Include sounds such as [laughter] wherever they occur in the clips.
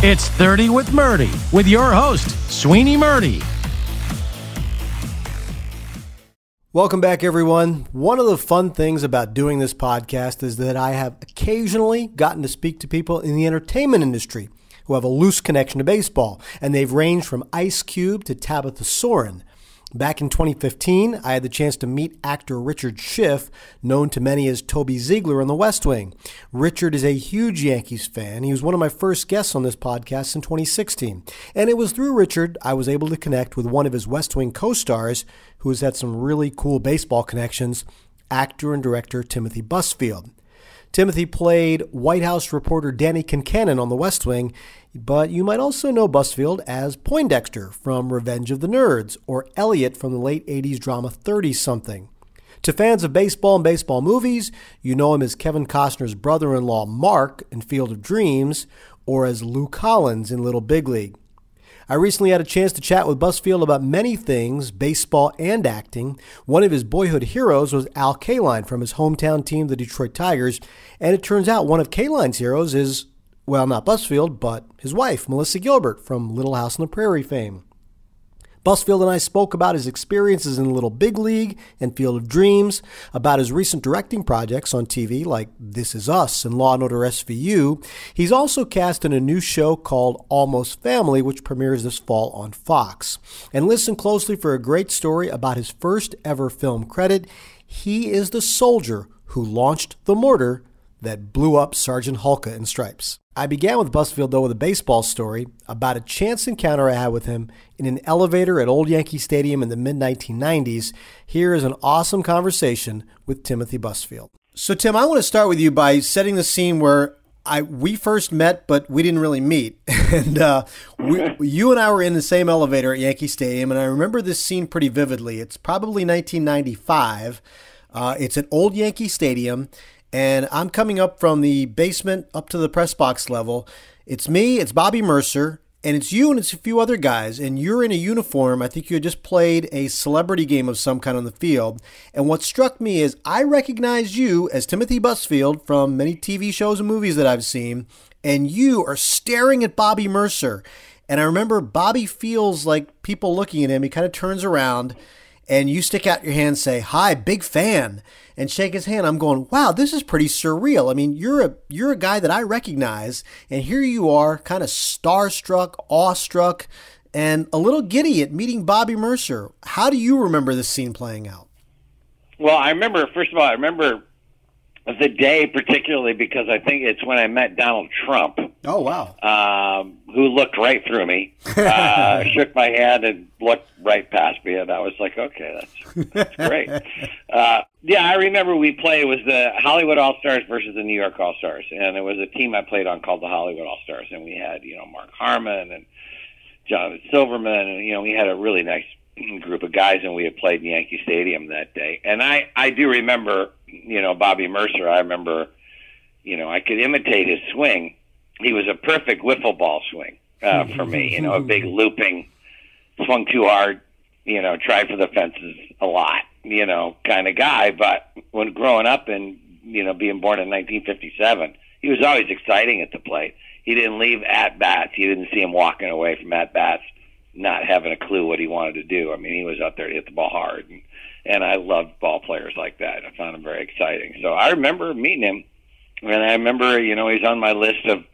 It's 30 with Murti with your host, Sweeny Murti. Welcome back, everyone. One of the fun things about doing this podcast is that I have occasionally gotten to speak to people in the entertainment industry who have a loose connection to baseball, and they've ranged from Ice Cube to Tabitha Soren. Back in 2015, I had the chance to meet actor Richard Schiff, known to many as Toby Ziegler on The West Wing. Richard is a huge Yankees fan. He was one of my first guests on this podcast in 2016. And it was through Richard I was able to connect with one of his West Wing co stars who has had some really cool baseball connections, actor and director Timothy Busfield. Timothy played White House reporter Danny Concannon on The West Wing, but you might also know Busfield as Poindexter from Revenge of the Nerds or Elliot from the late 80s drama 30 something. To fans of baseball and baseball movies, you know him as Kevin Costner's brother in law Mark in Field of Dreams or as Lou Collins in Little Big League. I recently had a chance to chat with Busfield about many things, baseball and acting. One of his boyhood heroes was Al Kaline from his hometown team, the Detroit Tigers, and it turns out one of Kaline's heroes is, well, not Busfield, but his wife, Melissa Gilbert from Little House on the Prairie fame. Busfield and I spoke about his experiences in Little Big League and Field of Dreams, about his recent directing projects on TV like This Is Us and Law and Order SVU. He's also cast in a new show called Almost Family, which premieres this fall on Fox. And listen closely for a great story about his first ever film credit. He is the soldier who launched the mortar that blew up Sergeant Hulka in Stripes. I began with Busfield, though, with a baseball story about a chance encounter I had with him in an elevator at Old Yankee Stadium in the mid 1990s. Here is an awesome conversation with Timothy Busfield. So, Tim, I want to start with you by setting the scene where I we first met, but we didn't really meet. [laughs] and uh, we, you and I were in the same elevator at Yankee Stadium, and I remember this scene pretty vividly. It's probably 1995. Uh, it's at Old Yankee Stadium and I'm coming up from the basement up to the press box level. It's me, it's Bobby Murcer, and it's you and it's a few other guys, and you're in a uniform. I think you had just played a celebrity game of some kind on the field. And what struck me is I recognize you as Timothy Busfield from many TV shows and movies that I've seen, and you are staring at Bobby Murcer. And I remember Bobby feels like people looking at him. He kind of turns around, and you stick out your hand and say, Hi, big fan and shake his hand. I'm going, wow, this is pretty surreal. I mean, you're a you're a guy that I recognize, and here you are, kind of starstruck, awestruck, and a little giddy at meeting Bobby Murcer. How do you remember this scene playing out? Well, I remember first of all, I remember the day particularly because I think it's when I met Donald Trump. Oh wow! Um, who looked right through me, uh, [laughs] shook my hand, and looked right past me, and I was like, "Okay, that's that's great." [laughs] uh, yeah, I remember we played. It was the Hollywood All Stars versus the New York All Stars, and it was a team I played on called the Hollywood All Stars, and we had you know Mark Harmon and Jonathan Silverman, and you know we had a really nice group of guys, and we had played in Yankee Stadium that day. And I I do remember you know, Bobby Murcer, I remember, you know, I could imitate his swing. He was a perfect wiffle ball swing uh, for me. You know, a big [laughs] looping, swung too hard. You know, tried for the fences a lot. You know, kind of guy. But when growing up and you know being born in 1957, he was always exciting at the plate. He didn't leave at bats. You didn't see him walking away from at bats, not having a clue what he wanted to do. I mean, he was out there to hit the ball hard. And, and I loved ball players like that. I found him very exciting. So I remember meeting him, and I remember, you know, he's on my list of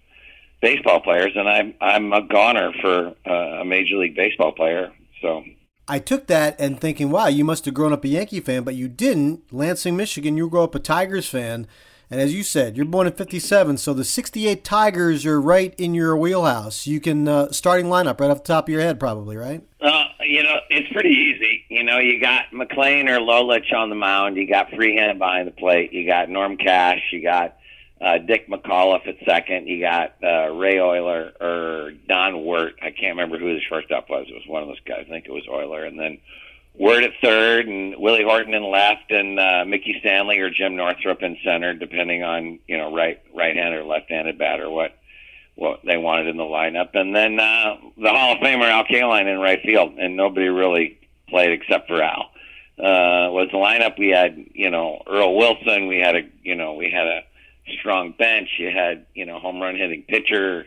baseball players, and I'm I'm a goner for uh, a major league baseball player. So I took that and thinking, wow, you must have grown up a Yankee fan, but you didn't. Lansing, Michigan, you grew up a Tigers fan. And as you said, you're born in 57, so the 68 Tigers are right in your wheelhouse. You can, uh, starting lineup right off the top of your head, probably, right? Uh, you know, it's pretty easy. You know, you got McLain or Lolich on the mound. You got Freehan behind the plate. You got Norm Cash. You got uh, Dick McAuliffe at second. You got uh, Ray Oyler or Don Wert. I can't remember who the shortstop was. It was one of those guys. I think it was Oyler. And then Wert at third, and Willie Horton in left, and uh, Mickey Stanley or Jim Northrup in center, depending on you know right right-handed or left-handed batter what what they wanted in the lineup. And then uh, the Hall of Famer Al Kaline in right field, and nobody really played except for Al. Uh, was the lineup we had? You know Earl Wilson. We had a you know we had a strong bench. You had you know home run hitting pitcher.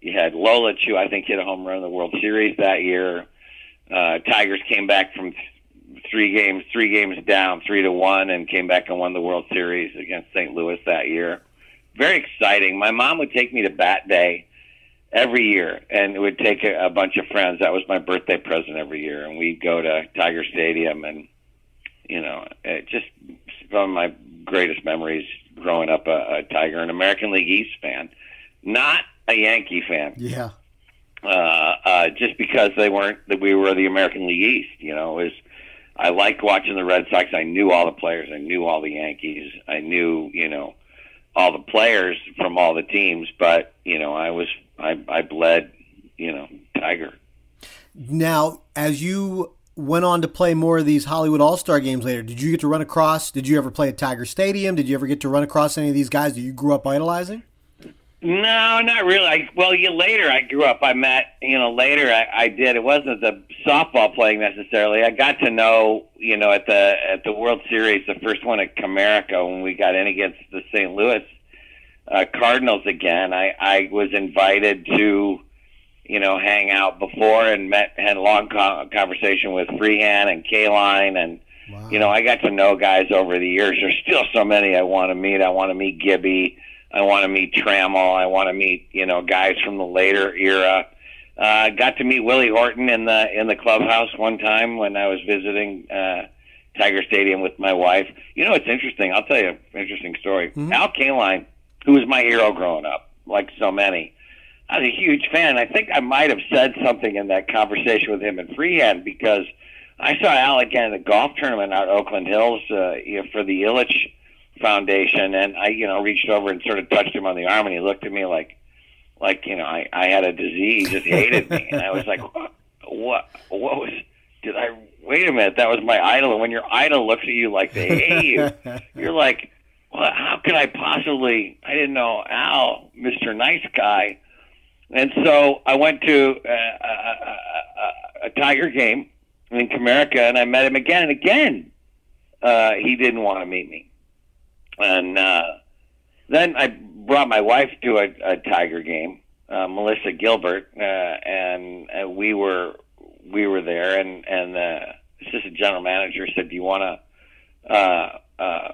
You had Lola, who I think hit a home run in the World Series that year. Uh, Tigers came back from th- three games, three games down, three to one, and came back and won the World Series against St. Louis that year. Very exciting. My mom would take me to bat day every year, and it would take a, a bunch of friends. That was my birthday present every year, and we'd go to Tiger Stadium, and you know, it just some of my greatest memories growing up a, a Tiger and American League East fan, not a Yankee fan Yeah. Uh, uh, just because they weren't that we were the American League East. You know, is I liked watching the Red Sox. I knew all the players. I knew all the Yankees. I knew you know all the players from all the teams. But you know, I was I I bled you know Tiger. Now, as you went on to play more of these Hollywood All Star games later, did you get to run across? Did you ever play at Tiger Stadium? Did you ever get to run across any of these guys that you grew up idolizing? No, not really. I, well, you later I grew up. I met, you know, later I, I did. It wasn't the softball playing necessarily. I got to know, you know, at the at the World Series, the first one at Comerica when we got in against the St. Louis uh, Cardinals again. I I was invited to, you know, hang out before and met had a long co- conversation with Freehan and Kaline and. You know, I got to know guys over the years. There's still so many I want to meet. I want to meet Gibby. I want to meet Trammell. I want to meet you know guys from the later era. Uh, got to meet Willie Horton in the in the clubhouse one time when I was visiting uh, Tiger Stadium with my wife. You know, it's interesting. I'll tell you an interesting story. Al Kaline, who was my hero growing up, like so many. I was a huge fan. I think I might have said something in that conversation with him in Freehan because I saw Al again at a golf tournament out at Oakland Hills uh, for the Ilitch Foundation, and I, you know, reached over and sort of touched him on the arm, and he looked at me like, like you know, I, I had a disease, just hated me, and I was like, what, what, what was? Did I wait a minute? That was my idol, and when your idol looks at you like they hate you, [laughs] you're like, well, how could I possibly? I didn't know Al, Mister Nice Guy, and so I went to uh, a, a, a, a Tiger game in Comerica, and I met him again and again. Uh, he didn't want to meet me, and uh, then I brought my wife to a, a Tiger game, uh, Melissa Gilbert, uh, and uh, we were we were there, and and the assistant general manager said, "Do you want to uh, uh,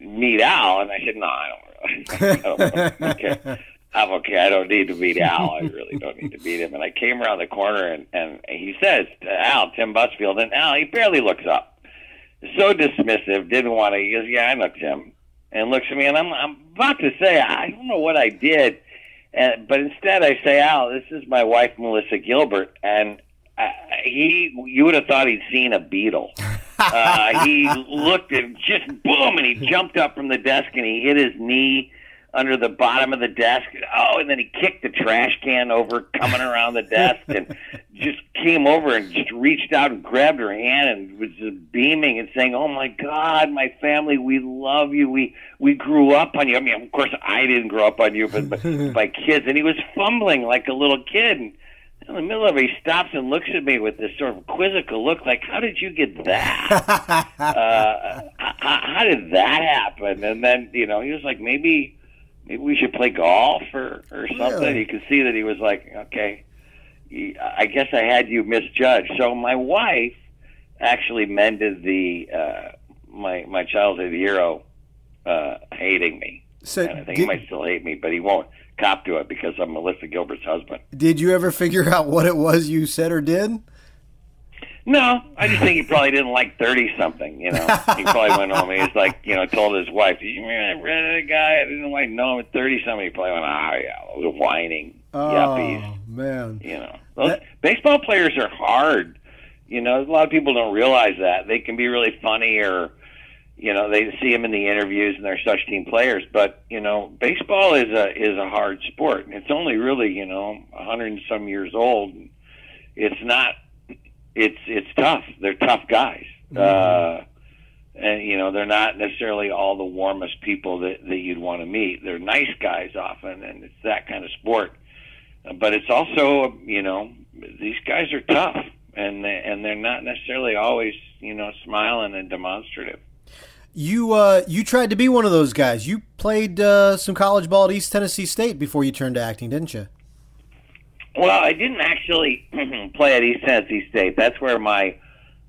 meet Al?" And I said, "No, I don't. Really. [laughs] I don't okay. I'm okay. I don't need to meet Al. I really don't need to meet him." And I came around the corner, and and he says, "Al, Tim Busfield," and Al, he barely looks up so dismissive, didn't want to. He goes, "Yeah, I know Tim," and looks at me, and I'm I'm about to say, I don't know what I did, and but instead I say, "Al, this is my wife, Melissa Gilbert," and uh, he, you would have thought he'd seen a beetle. [laughs] uh, he looked and just boom, and he jumped up from the desk and he hit his knee under the bottom of the desk. Oh, and then he kicked the trash can over, coming around the desk, and [laughs] just came over and just reached out and grabbed her hand and was just beaming and saying, "Oh my God, my family, we love you. We we grew up on you. I mean, of course, I didn't grow up on you, but, but [laughs] my kids." And he was fumbling like a little kid. And in the middle of it, he stops and looks at me with this sort of quizzical look, like, "How did you get that? [laughs] uh, how, how did that happen?" And then, you know, he was like, "Maybe." Maybe we should play golf or or something. You could see that he was like, okay, I guess I had you misjudged. So my wife actually mended the uh, my my childhood hero uh, hating me. So And I think he might still hate me, but he won't cop to it because I'm Melissa Gilbert's husband. did you ever figure out what it was you said or did? No, I just think he probably didn't like thirty something. You know, he probably went home. and He's like, you know, told his wife, "You remember that guy? I didn't like know him at thirty something." He probably went, "Ah, yeah, the whining yuppies." Oh man. You know, those That- baseball players are hard. You know, a lot of people don't realize that they can be really funny or, you know they see them in the interviews and they're such team players. But you know, baseball is a is a hard sport. and It's only really you know a hundred and some years old. It's not. It's it's tough. They're tough guys. Uh, and you know they're not necessarily all the warmest people that, that you'd want to meet. They're nice guys often, and it's that kind of sport. But it's also you know these guys are tough, and they, and they're not necessarily always you know smiling and demonstrative. You uh, you tried to be one of those guys. You played uh, some college ball at East Tennessee State before you turned to acting, didn't you? Well, I didn't actually [clears throat] play at East Tennessee State. That's where my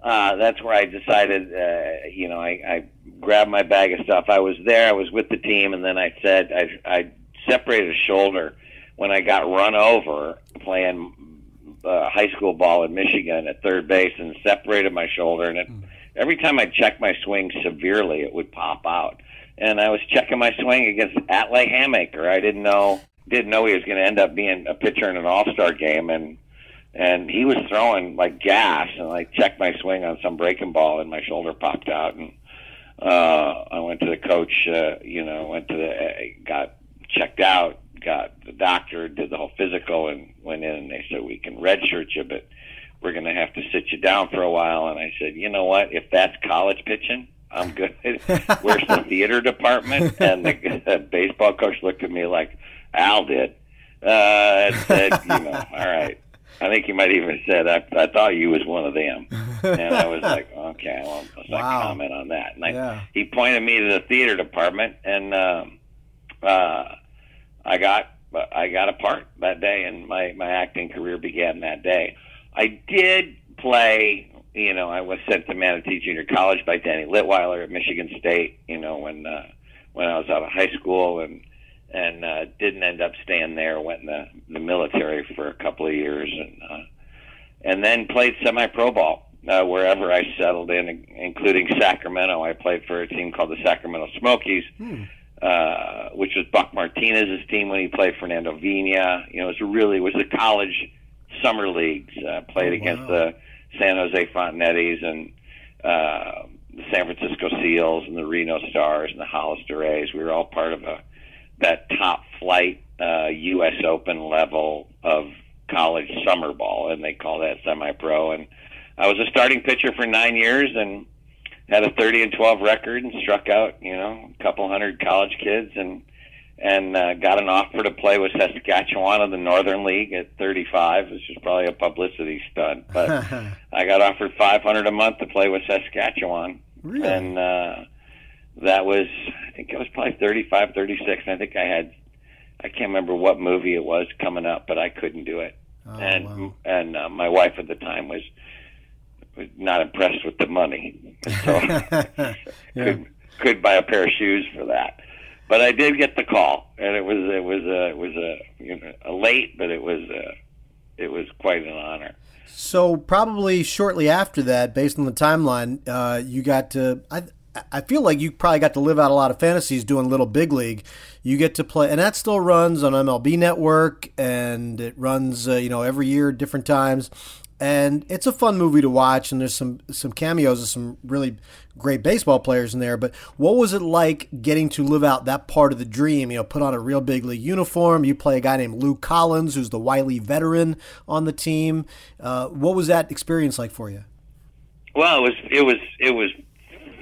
uh, that's where I decided, uh, you know, I, I grabbed my bag of stuff. I was there, I was with the team, and then I said I, I separated a shoulder when I got run over playing uh, high school ball in Michigan at third base and separated my shoulder. And it, every time I checked my swing severely, it would pop out. And I was checking my swing against Atlee Hammaker. I didn't know didn't know he was going to end up being a pitcher in an All Star game, and and he was throwing like gas and I checked my swing on some breaking ball and my shoulder popped out and uh I went to the coach uh you know went to the uh, got checked out got the doctor did the whole physical and went in and they said we can redshirt you but we're going to have to sit you down for a while. And I said you know what? If that's college pitching I'm good. [laughs] Where's the theater department? And the, the [laughs] baseball coach looked at me like Al did uh said you know [laughs] all right I think he might even said, I, I thought you was one of them. And I was like, [laughs] okay, well, let's Wow. not comment on that. And I, Yeah. he pointed me to the theater department, and um, uh, I got I got a part that day, and my, my acting career began that day. I did play, you know, I was sent to Manatee Junior College by Danny Litwhiler at Michigan State, you know, when uh, when I was out of high school, and and uh, didn't end up staying there. Went in the, the military for a couple of years, and uh, and then played semi-pro ball uh, wherever I settled in, including Sacramento. I played for a team called the Sacramento Smokies, uh, which was Buck Martinez's team when he played Fernando Vina. You know, it was really it was the college summer leagues. Uh, played against the San Jose Fontanettis and uh, the San Francisco Seals and the Reno Stars and the Hollister Rays. We were all part of a that top flight uh, U.S. Open level of college summer ball, and they call that semi-pro. And I was a starting pitcher for nine years, and had a 30 and 12 record, and struck out, you know, a couple hundred college kids, and and uh, got an offer to play with Saskatchewan of the Northern League at 35, which is probably a publicity stunt. But [laughs] I got offered 500 a month to play with Saskatchewan, Really? and uh, that was I think it was probably 35, 36. I think I had I can't remember what movie it was coming up, but I couldn't do it. Oh, and wow. and uh, my wife at the time was was not impressed with the money, so [laughs] [laughs] could could buy a pair of shoes for that. But I did get the call, and it was it was a it was a you know a late, but it was a, it was quite an honor. So probably shortly after that, based on the timeline, uh, you got to. I I feel like you probably got to live out a lot of fantasies doing Little Big League. You get to play, and that still runs on MLB Network, and it runs uh, you know every year, different times. And it's a fun movie to watch, and there's some some cameos of some really great baseball players in there. But what was it like getting to live out that part of the dream? You know, put on a real big league uniform. You play a guy named Lou Collins, who's the Wiley veteran on the team. Uh, what was that experience like for you? Well, it was it was it was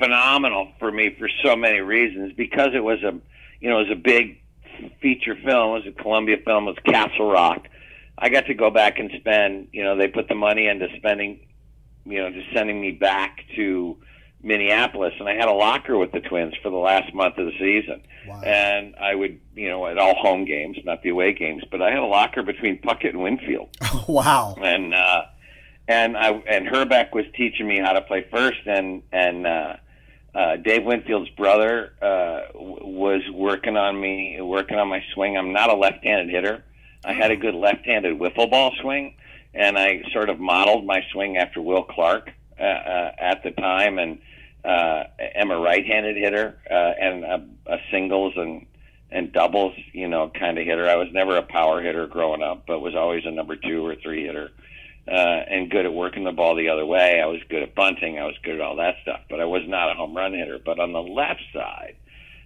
phenomenal for me for so many reasons because it was a you know it was a big feature film. It was a Columbia film. It was Castle Rock. I got to go back and spend. You know, they put the money into spending. You know, just sending me back to Minneapolis, and I had a locker with the Twins for the last month of the season. Wow. And I would, you know, at all home games, not the away games, but I had a locker between Puckett and Winfield [laughs] wow. and uh, and I and Hrbek was teaching me how to play first, and and uh, uh, Dave Winfield's brother uh, w- was working on me, working on my swing. I'm not a left-handed hitter. I had a good left-handed wiffle ball swing, and I sort of modeled my swing after Will Clark uh, uh, at the time, and uh, am a right-handed hitter uh, and a, a singles and and doubles, you know, kind of hitter. I was never a power hitter growing up, but was always a number two or three hitter uh, and good at working the ball the other way. I was good at bunting. I was good at all that stuff, but I was not a home run hitter. But on the left side,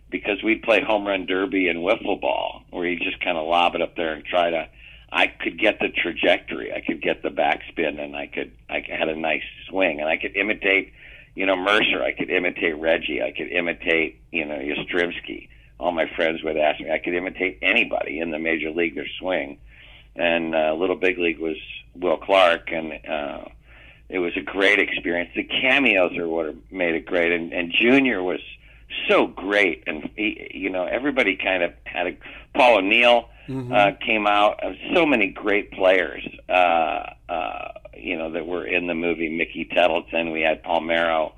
because we'd play home run derby and wiffle ball, where you just kind of lob it up there and try to. I could get the trajectory. I could get the backspin, and I could. I had a nice swing, and I could imitate, you know, Murcer. I could imitate Reggie. I could imitate, you know, Yastrzemski. All my friends would ask me. I could imitate anybody in the major league their swing, and uh, Little Big League was Will Clark, and uh, it was a great experience. The cameos are what made it great, and, and Junior was so great, and he, you know everybody kind of had a Paul O'Neill mm-hmm. uh, came out. Uh, so many great players, uh, uh, you know, that were in the movie. Mickey Tettleton, we had Palmeiro,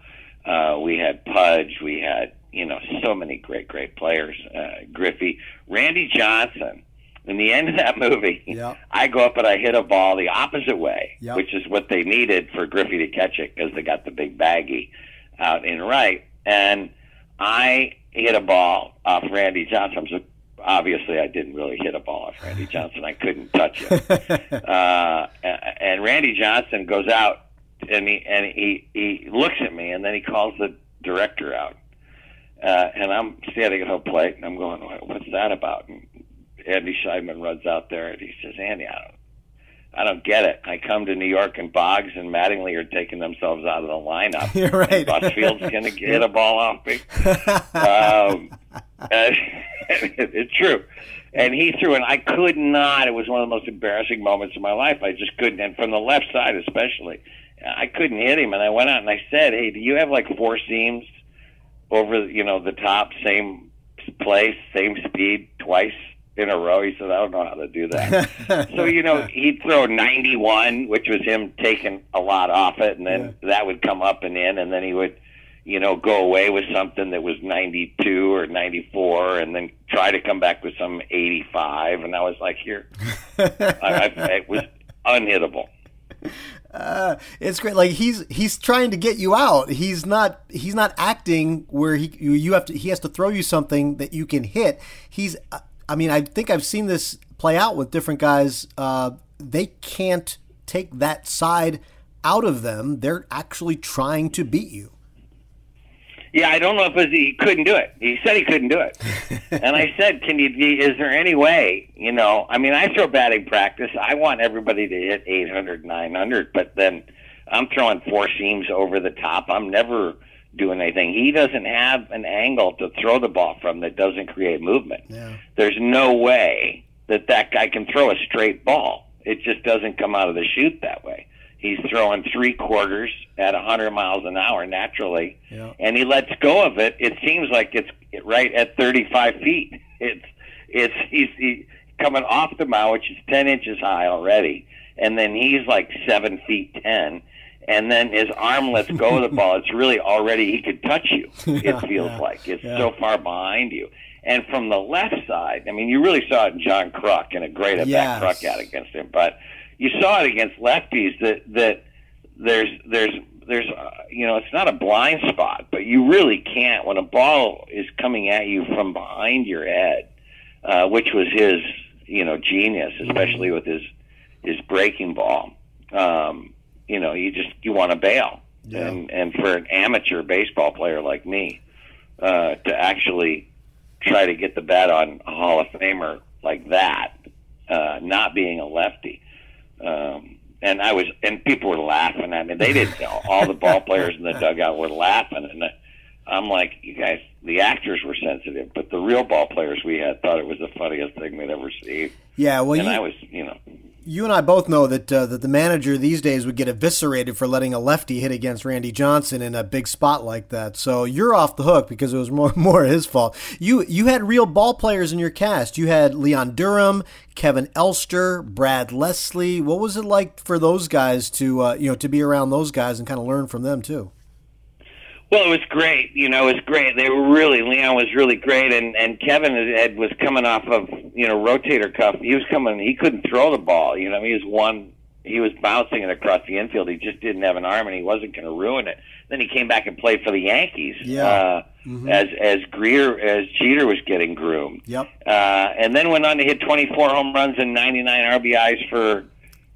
uh, we had Pudge, we had you know so many great great players. Uh, Griffey, Randy Johnson. In the end of that movie, yep. I go up and I hit a ball the opposite way, yep. which is what they needed for Griffey to catch it because they got the big baggy out in right. And I hit a ball off Randy Johnson. So obviously, I didn't really hit a ball off Randy Johnson. I couldn't touch it. [laughs] uh, and Randy Johnson goes out and he and he he looks at me and then he calls the director out. Uh, and I'm standing at home plate and I'm going, "What's that about?" And Andy Scheinman runs out there and he says, "Andy, I don't I don't get it. I come to New York and Boggs and Mattingly are taking themselves out of the lineup. [laughs] You're right. Busfield's going to get a ball off me. [laughs] um, [laughs] it's true. And he threw, and I could not. It was one of the most embarrassing moments of my life. I just couldn't, and from the left side especially, I couldn't hit him. And I went out and I said, "Hey, do you have like four seams over, you know, the top, same place, same speed, twice?" In a row. He said, I don't know how to do that. [laughs] so, you know, he'd throw 91, which was him taking a lot off it, and then yeah. that would come up and in, and then he would, you know, go away with something that was 92 or 94, and then try to come back with some 85. And I was like, here. [laughs] I, I, it was unhittable. Uh, it's great. Like he's he's trying to get you out. He's not he's not acting where he you have to he has to throw you something that you can hit. He's I mean, I think I've seen this play out with different guys. Uh, they can't take that side out of them. They're actually trying to beat you. Yeah, I don't know if was, he couldn't do it. He said he couldn't do it, [laughs] and I said, "Can you? Is there any way? You know, I mean, I throw batting practice. I want everybody to hit 800, 900, but then I'm throwing four seams over the top. I'm never." Doing anything. He doesn't have an angle to throw the ball from that doesn't create movement. Yeah. There's no way that that guy can throw a straight ball. It just doesn't come out of the chute that way. He's throwing three quarters at 100 miles an hour naturally, yeah. and he lets go of it. It seems like it's right at 35 feet. [laughs] It's it's he's he, coming off the mound, which is 10 inches high already, and then he's like seven feet 10 and then his arm lets go of the ball, it's really already he could touch you. Yeah, [laughs] it feels yeah, like it's yeah. so far behind you. And from the left side, I mean, you really saw it in John Kruk and a great at yes. Kruk out against him, but you saw it against lefties that that there's there's there's uh, you know it's not a blind spot, but you really can't when a ball is coming at you from behind your head, uh, which was his you know genius, especially mm-hmm. with his his breaking ball. Um, you know, you just you want to bail. Yeah. And and for an amateur baseball player like me, uh, to actually try to get the bat on a Hall of Famer like that, uh, not being a lefty. Um, and I was, and people were laughing at me. They didn't [laughs] know. All the ball players in the dugout were laughing, and I'm like, you guys, the actors were sensitive, but the real ball players we had thought it was the funniest thing they'd ever seen. Yeah, well, and you, I was, you know, you and I both know that uh, that the manager these days would get eviscerated for letting a lefty hit against Randy Johnson in a big spot like that. So you're off the hook because it was more [laughs] more his fault. You you had real ball players in your cast. You had Leon Durham, Kevin Elster, Brad Leslie. What was it like for those guys to uh, you know to be around those guys and kind of learn from them too? Well, it was great. You know, it was great. They were really Leon was really great, and and Kevin had, was coming off of you know rotator cuff. He was coming. He couldn't throw the ball. You know, I mean, he was one. He was bouncing it across the infield. He just didn't have an arm, and he wasn't going to ruin it. Then he came back and played for the Yankees. Yeah. Uh, mm-hmm. As as Greer as Jeter was getting groomed. Yep. Uh, and then went on to hit 24 home runs and 99 RBIs for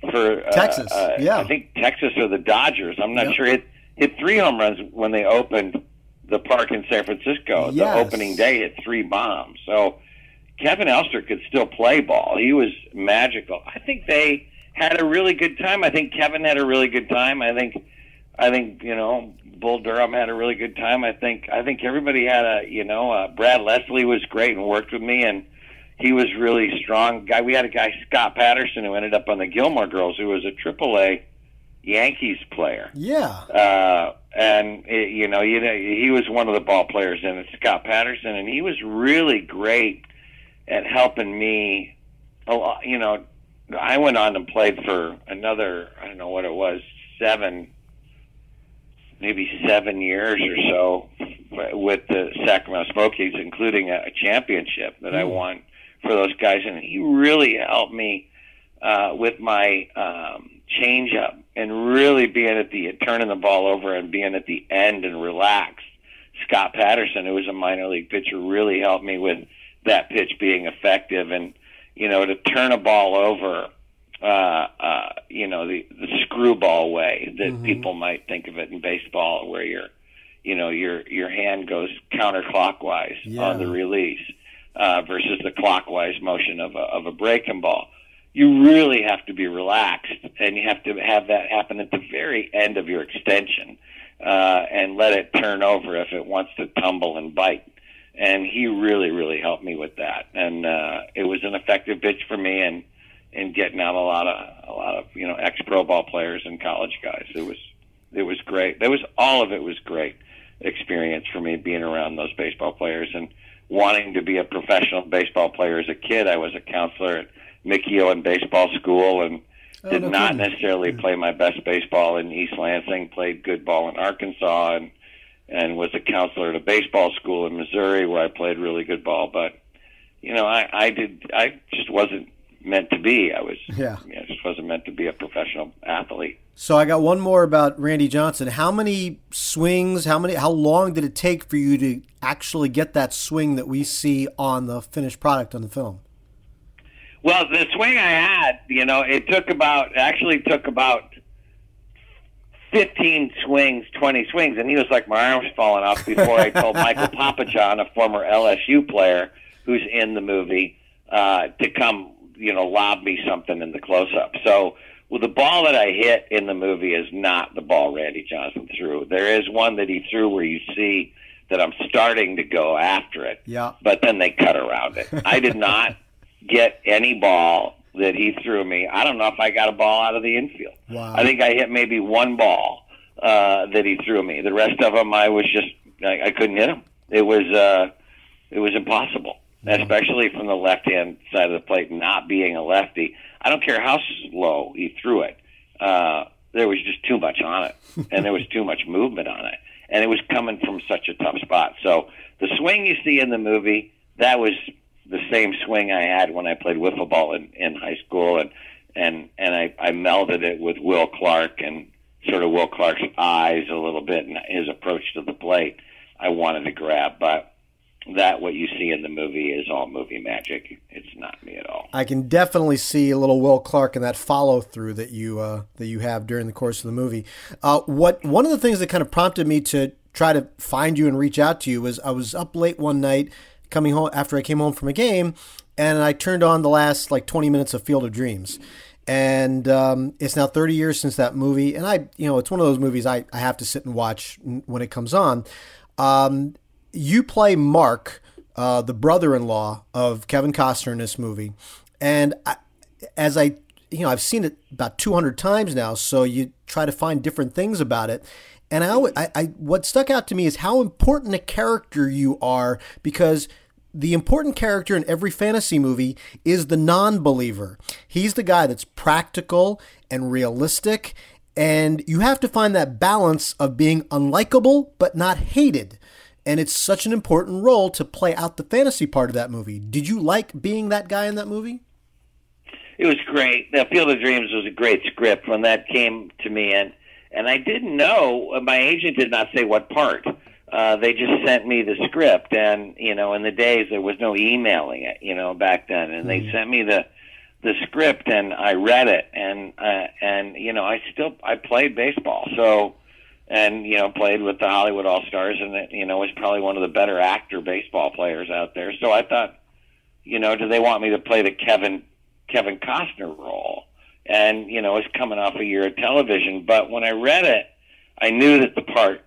for uh, Texas, uh, yeah. I think Texas or the Dodgers. I'm not Yep. sure. Hit hit three home runs when they opened the park in San Francisco. Yes. The opening day hit three bombs. So Kevin Elster could still play ball. He was magical. I think they had a really good time. I think Kevin had a really good time. I think I think you know Bull Durham had a really good time. I think I think everybody had a you know uh, Brad Leslie was great and worked with me and he was really strong guy. We had a guy Scott Patterson who ended up on the Gilmore Girls who was a Triple A Yankees player. Yeah. Uh, and it, you know, you know, he was one of the ball players in it, Scott Patterson, and he was really great at helping me. A lot, you know, I went on and played for another, I don't know what it was, seven, maybe seven years or so with the Sacramento Smokies, including a, a championship that I won for those guys, and he really helped me uh, with my um, change up and really being at the turning the ball over and being at the end and relaxed. Scott Patterson, who was a minor league pitcher, really helped me with that pitch being effective and you know to turn a ball over uh uh you know the the screwball way that people might think of it in baseball where your you know your your hand goes counterclockwise Yeah. on the release uh versus the clockwise motion of a of a breaking ball you really have to be relaxed and you have to have that happen at the very end of your extension uh, and let it turn over if it wants to tumble and bite. And he really, really helped me with that. And uh, it was an effective pitch for me and in getting out a lot of a lot of you know ex pro ball players and college guys. It was it was great. That was all of it was great experience for me being around those baseball players and wanting to be a professional baseball player as a kid. I was a counselor at Mickey Owen Baseball School and Oh, did no not kidding. necessarily hmm. play my best baseball in East Lansing. Played good ball in Arkansas and and was a counselor at a baseball school in Missouri where I played really good ball. But you know, I I did I just wasn't meant to be. I was Yeah. I just wasn't meant to be a professional athlete. So I got one more about Randy Johnson. How many swings? How many? How long did it take for you to actually get that swing that we see on the finished product on the film? Well, the swing I had, you know, it took about actually took about fifteen swings, twenty swings, and he was like my arms falling off before I told Michael [laughs] Papajohn, a former LSU player who's in the movie, uh, to come, you know, lob me something in the close up. So well the ball that I hit in the movie is not the ball Randy Johnson threw. There is one that he threw where you see that I'm starting to go after it Yeah. but then they cut around it. I did not get any ball that he threw me. I don't know if I got a ball out of the infield. Wow. I think I hit maybe one ball uh, that he threw me. The rest of them, I was just I, I couldn't hit them. It was uh, it was impossible, especially from the left hand side of the plate. Not being a lefty, I don't care how slow he threw it. Uh, there was just too much on it, [laughs] and there was too much movement on it, and it was coming from such a tough spot. So the swing you see in the movie, that was the same swing I had when I played wiffle ball in, in high school, and and and I, I melded it with Will Clark and sort of Will Clark's eyes a little bit and his approach to the plate. I wanted to grab, but that what you see in the movie is all movie magic. It's not me at all. I can definitely see a little Will Clark in that follow through that you uh, that you have during the course of the movie. Uh, what one of the things that kind of prompted me to try to find you and reach out to you was I was up late one night coming home after I came home from a game, and I turned on the last like 20 minutes of Field of Dreams. And um, it's now 30 years since that movie, and I, you know, it's one of those movies I, I have to sit and watch when it comes on. Um, you play Mark, uh, the brother-in-law of Kevin Costner in this movie, and I, as I, you know, I've seen it about 200 times now. So you try to find different things about it, and I, I, I what stuck out to me is how important a character you are because the important character in every fantasy movie is the non-believer. He's the guy that's practical and realistic, and you have to find that balance of being unlikable but not hated. And it's such an important role to play out the fantasy part of that movie. Did you like being that guy in that movie? It was great. The Field of Dreams was a great script when that came to me, and and I didn't know. My agent did not say what part. Uh, they just sent me the script, and you know, in the days there was no emailing it, you know, back then, and they sent me the the script and I read it and uh, and you know I still I played baseball so and you know played with the Hollywood All Stars and it, you know was probably one of the better actor baseball players out there so I thought you know do they want me to play the Kevin Kevin Costner role and you know it's coming off a year of television. But when I read it I knew that the part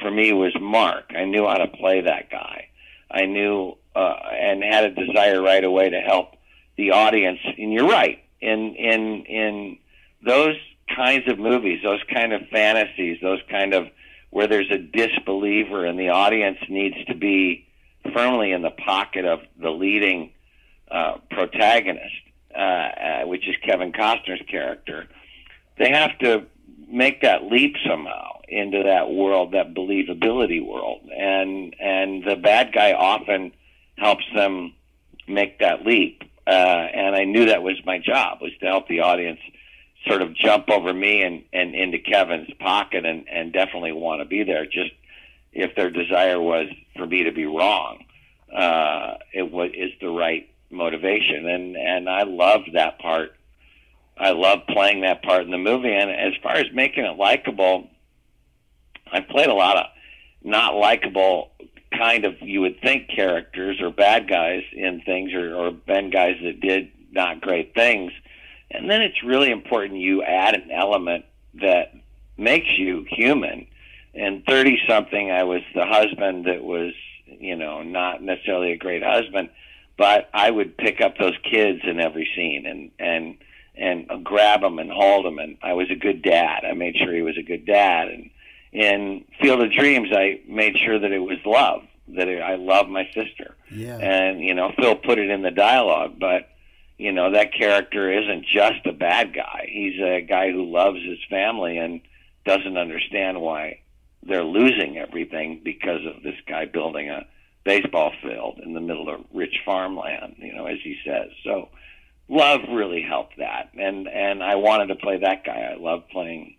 for me was Mark. I knew how to play that guy. I knew uh, and had a desire right away to help the audience. And you're right. In in in those kinds of movies, those kind of fantasies, those kind of where there's a disbeliever and the audience needs to be firmly in the pocket of the leading uh, protagonist, uh, uh, which is Kevin Costner's character. They have to make that leap somehow into that world, that believability world, and and the bad guy often helps them make that leap uh, and I knew that was my job was to help the audience sort of jump over me and, and into Kevin's pocket and, and definitely want to be there. Just if their desire was for me to be wrong, uh, it was is the right motivation, and and I loved that part. I loved playing that part in the movie, and as far as making it likable, I played a lot of not likable kind of you would think characters or bad guys in things or, or been guys that did not great things. And then it's really important you add an element that makes you human. And 30 something, I was the husband that was, you know, not necessarily a great husband, but I would pick up those kids in every scene and, and, and grab them and hold them. And I was a good dad. I made sure he was a good dad. And, in Field of Dreams, I made sure that it was love, that it, I love my sister. Yeah. And you know, Phil put it in the dialogue, but you know that character isn't just a bad guy. He's a guy who loves his family and doesn't understand why they're losing everything because of this guy building a baseball field in the middle of rich farmland. You know, as he says. So, love really helped that, and and I wanted to play that guy. I love playing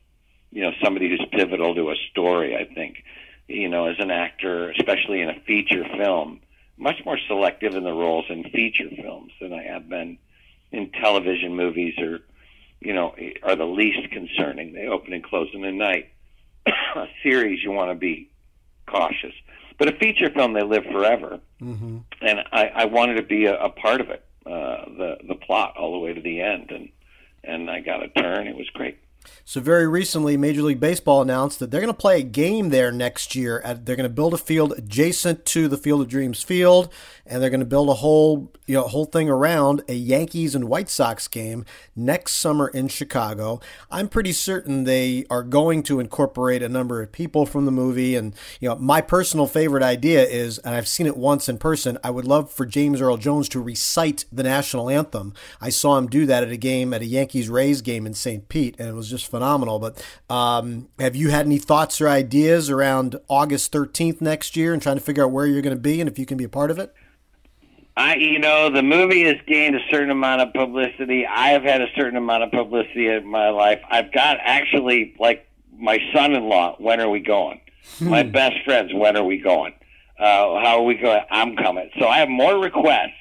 you know somebody who's pivotal to a story. I think you know as an actor, especially in a feature film, much more selective in the roles in feature films than I have been in television movies or you know are the least concerning. They open and close in the night. [coughs] a series you want to be cautious, but a feature film they live forever, mm-hmm. and I, I wanted to be a, a part of it, uh, the the plot all the way to the end, and and I got a turn. It was great. So very recently, Major League Baseball announced that they're going to play a game there next year. They're going to build a field adjacent to the Field of Dreams field, and they're going to build a whole you know whole thing around a Yankees and White Sox game next summer in Chicago. I'm pretty certain they are going to incorporate a number of people from the movie. And you know, my personal favorite idea is, and I've seen it once in person. I would love for James Earl Jones to recite the national anthem. I saw him do that at a game at a Yankees Rays game in St. Pete, and it was just phenomenal. But um, have you had any thoughts or ideas around August 13th next year and trying to figure out where you're going to be and if you can be a part of it? I, you know, the movie has gained a certain amount of publicity. I have had a certain amount of publicity in my life. I've got actually, like, my son-in-law. When are we going? Hmm. My best friends. When are we going? Uh, how are we going? I'm coming. So I have more requests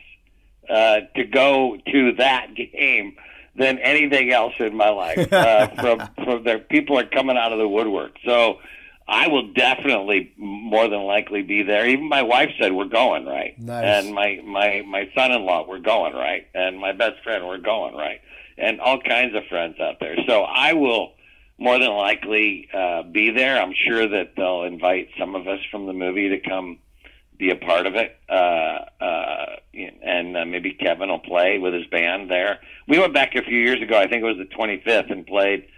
uh, to go to that game than anything else in my life. Uh, [laughs] from from there, people are coming out of the woodwork. So I will definitely more than likely be there. Even my wife said we're going right, nice. and my my my son-in-law we're going right, and my best friend we're going right, and all kinds of friends out there. So I will more than likely uh, be there. I'm sure that they'll invite some of us from the movie to come be a part of it. Uh, uh, and uh, maybe Kevin will play with his band there. We went back a few years ago. I think it was the 25th, and played.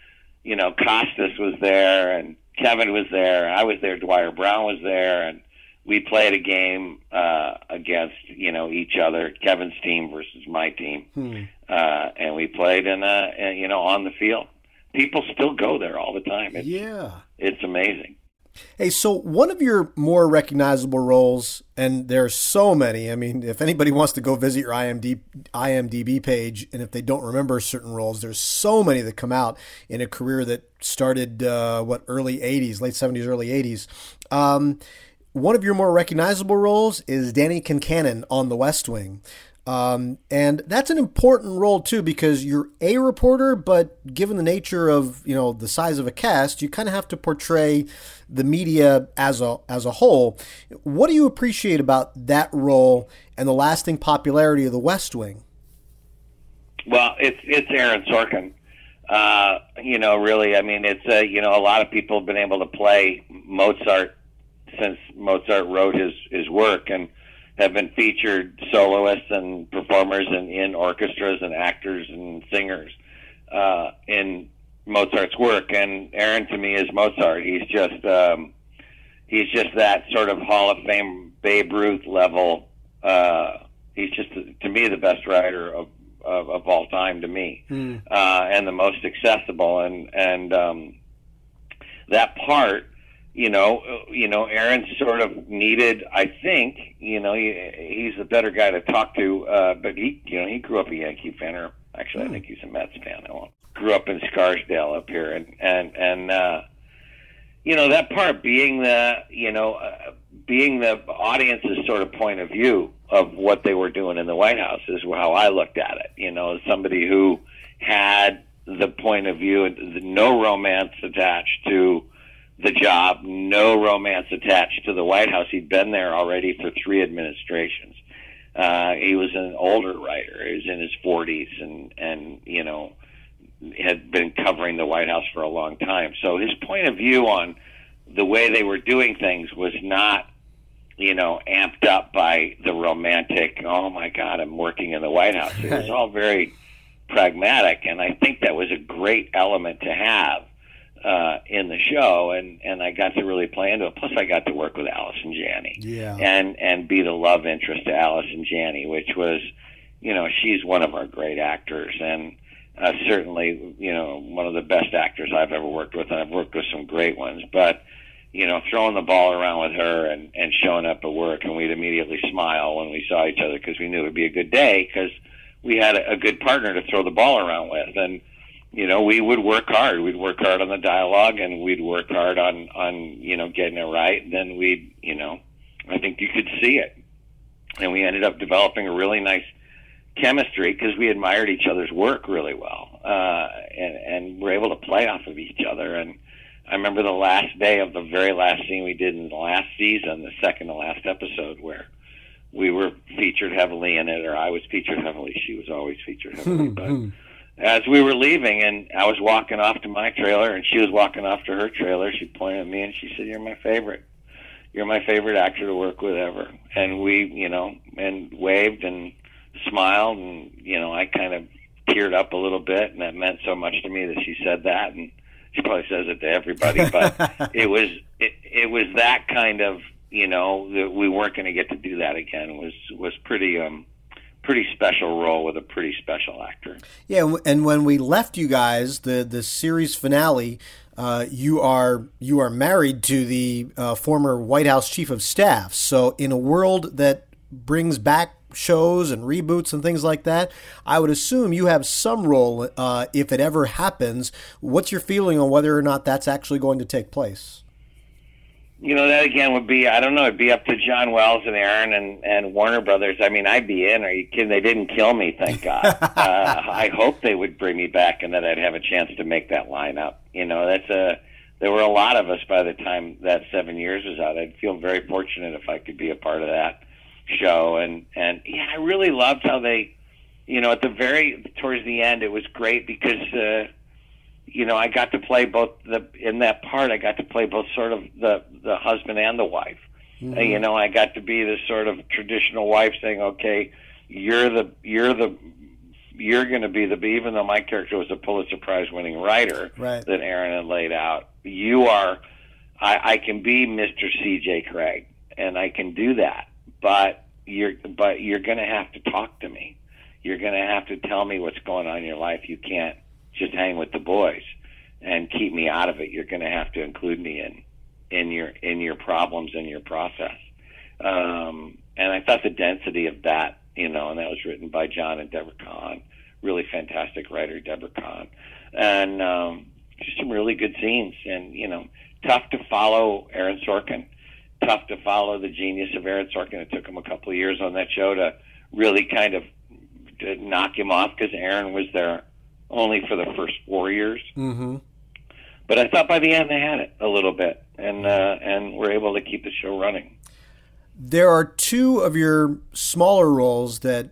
You know, Costas was there, and Kevin was there. I was there. Dwier Brown was there, and we played a game uh, against you know each other. Kevin's team versus my team, hmm. uh, and we played in a you know on the field. People still go there all the time. It's, yeah, it's amazing. Hey, so one of your more recognizable roles, and there's so many. I mean, if anybody wants to go visit your IMDb, IMDb page, and if they don't remember certain roles, there's so many that come out in a career that started uh, what early '80s, late '70s, early '80s. Um, one of your more recognizable roles is Danny Concannon on The West Wing. Um, and that's an important role too because you're a reporter, but given the nature of you know the size of a cast, you kind of have to portray the media as a as a whole. What do you appreciate about that role and the lasting popularity of The West Wing? Well, it's it's Aaron Sorkin. Uh, you know, really, I mean, it's uh, you know, a lot of people have been able to play Mozart since Mozart wrote his his work, and have been featured soloists and performers and in orchestras and actors and singers uh, in Mozart's work. And Aaron, to me, is Mozart. He's just um, he's just that sort of Hall of Fame Babe Ruth level. Uh, he's just to me the best writer of of, of all time to me, mm. uh, and the most accessible. And and um, that part you know, you know, Aaron sort of needed. I think, you know, he, he's a better guy to talk to. Uh, but he, you know, he grew up a Yankee fan, or actually, I think he's a Mets fan. I won't. Grew up in Scarsdale up here, and and and uh, you know that part being the, you know, uh, being the audience's sort of point of view of what they were doing in the White House is how I looked at it. You know, as somebody who had the point of view, no romance attached to the job, no romance attached to the White House. He'd been there already for three administrations. Uh, he was an older writer. He was in his 40s and, and, you know, had been covering the White House for a long time. So his point of view on the way they were doing things was not, you know, amped up by the romantic, oh my God, I'm working in the White House. It was all very pragmatic. And I think that was a great element to have uh, in the show, and and I got to really play into it. Plus, I got to work with Allison Janney, yeah, and and be the love interest to Allison Janney, which was, you know, she's one of our great actors, and uh, certainly, you know, one of the best actors I've ever worked with, and I've worked with some great ones, but. You know, throwing the ball around with her and and showing up at work, and we'd immediately smile when we saw each other because we knew it would be a good day because we had a, a good partner to throw the ball around with, and you know, we would work hard. We'd work hard on the dialogue, and we'd work hard on on you know getting it right. And then we'd you know, I think you could see it, and we ended up developing a really nice chemistry because we admired each other's work really well, uh, and and were able to play off of each other. And I remember the last day of the very last scene we did in the last season, the second to last episode, where we were featured heavily in it, or I was featured heavily. She was always featured heavily, but [laughs] as we were leaving and I was walking off to my trailer and she was walking off to her trailer, she pointed at me and she said, You're my favorite. You're my favorite actor to work with ever. And we, you know, and waved and smiled and, you know, I kind of teared up a little bit and that meant so much to me that she said that and she probably says it to everybody, but [laughs] it was it, it was that kind of, you know, that we weren't going to get to do that again was was pretty um pretty special role with a pretty special actor. Yeah, and when we left you guys, the the series finale, uh, you are you are married to the uh, former White House chief of staff. So in a world that brings back shows and reboots and things like that, I would assume you have some role uh, if it ever happens. What's your feeling on whether or not that's actually going to take place? You know that again would be I don't know it'd be up to John Wells and Aaron and and Warner Brothers. I mean I'd be in. Are you kidding? They didn't kill me, thank God. [laughs] uh, I hope they would bring me back and that I'd have a chance to make that lineup. You know that's a there were a lot of us by the time that seven years was out. I'd feel very fortunate if I could be a part of that show and and yeah I really loved how they you know at the very towards the end it was great because. uh you know, I got to play both the in that part. I got to play both sort of the the husband and the wife. Mm-hmm. You know, I got to be this sort of traditional wife saying, "Okay, you're the you're the you're going to be the even though my character was a Pulitzer Prize winning writer right. that Aaron had laid out. You are, I, I can be Mr. C.J. Cregg, and I can do that, but you're but you're going to have to talk to me. You're going to have to tell me what's going on in your life. You can't just hang with the boys and keep me out of it. You're going to have to include me in in your in your problems and your process. Um, and I thought the density of that, you know, and that was written by John and Debora Cahn, really fantastic writer, Debora Cahn, and um, just some really good scenes. And you know, tough to follow Aaron Sorkin, tough to follow the genius of Aaron Sorkin. It took him a couple of years on that show to really kind of to knock him off because Aaron was there only for the first four years. Mm-hmm. But I thought by the end they had it a little bit, and uh, and were able to keep the show running. There are two of your smaller roles that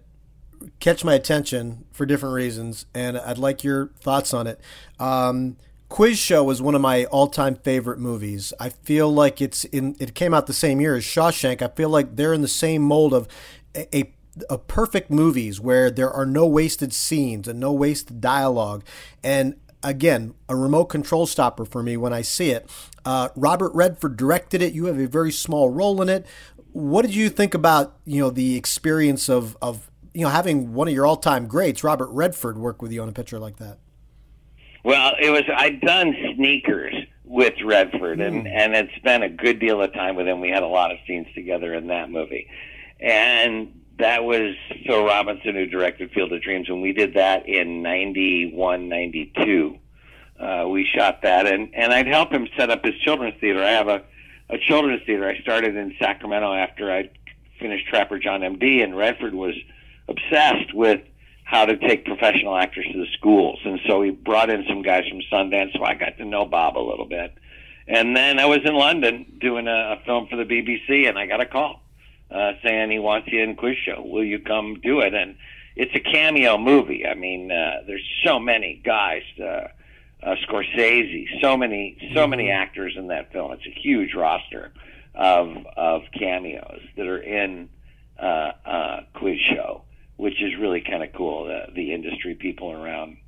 catch my attention for different reasons, and I'd like your thoughts on it. Um, Quiz Show is one of my all-time favorite movies. I feel like it's in. It came out the same year as Shawshank. I feel like they're in the same mold of a, a, a perfect movies where there are no wasted scenes and no wasted dialogue. And again, a remote control stopper for me when I see it. Uh, Robert Redford directed it. You have a very small role in it. What did you think about you know the experience of of you know having one of your all-time greats, Robert Redford, work with you on a picture like that? Well, it was I'd done sneakers with Redford, and and had spent a good deal of time with him. We had a lot of scenes together in that movie, and that was Phil Robinson who directed Field of Dreams, and we did that in '91, '92. Uh, we shot that, and and I'd help him set up his children's theater. I have a a children's theater. I started in Sacramento after I finished Trapper John M.D. and Redford was obsessed with how to take professional actors to the schools. And so he brought in some guys from Sundance, so I got to know Bob a little bit. And then I was in London doing a, a film for the BBC, and I got a call uh, saying he wants you in Quiz Show. Will you come do it? And it's a cameo movie. I mean, uh, there's so many guys. Uh, uh, Scorsese, so many, so many actors in that film. It's a huge roster of of cameos that are in uh, uh, Quiz Show which is really kind of cool. The, the industry people around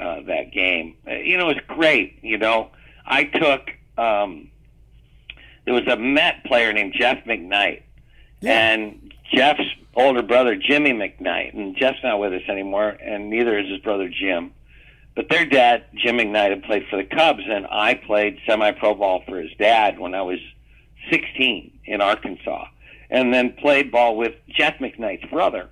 uh, that game, uh, you know, it's great. You know, I took um, there was a Met player named Jeff McKnight, Yeah. and Jeff's older brother Jimmy McKnight, and Jeff's not with us anymore, and neither is his brother Jim. But their dad, Jim McKnight, had played for the Cubs, and I played semi-pro ball for his dad when I was 16 in Arkansas, and then played ball with Jeff McKnight's brother,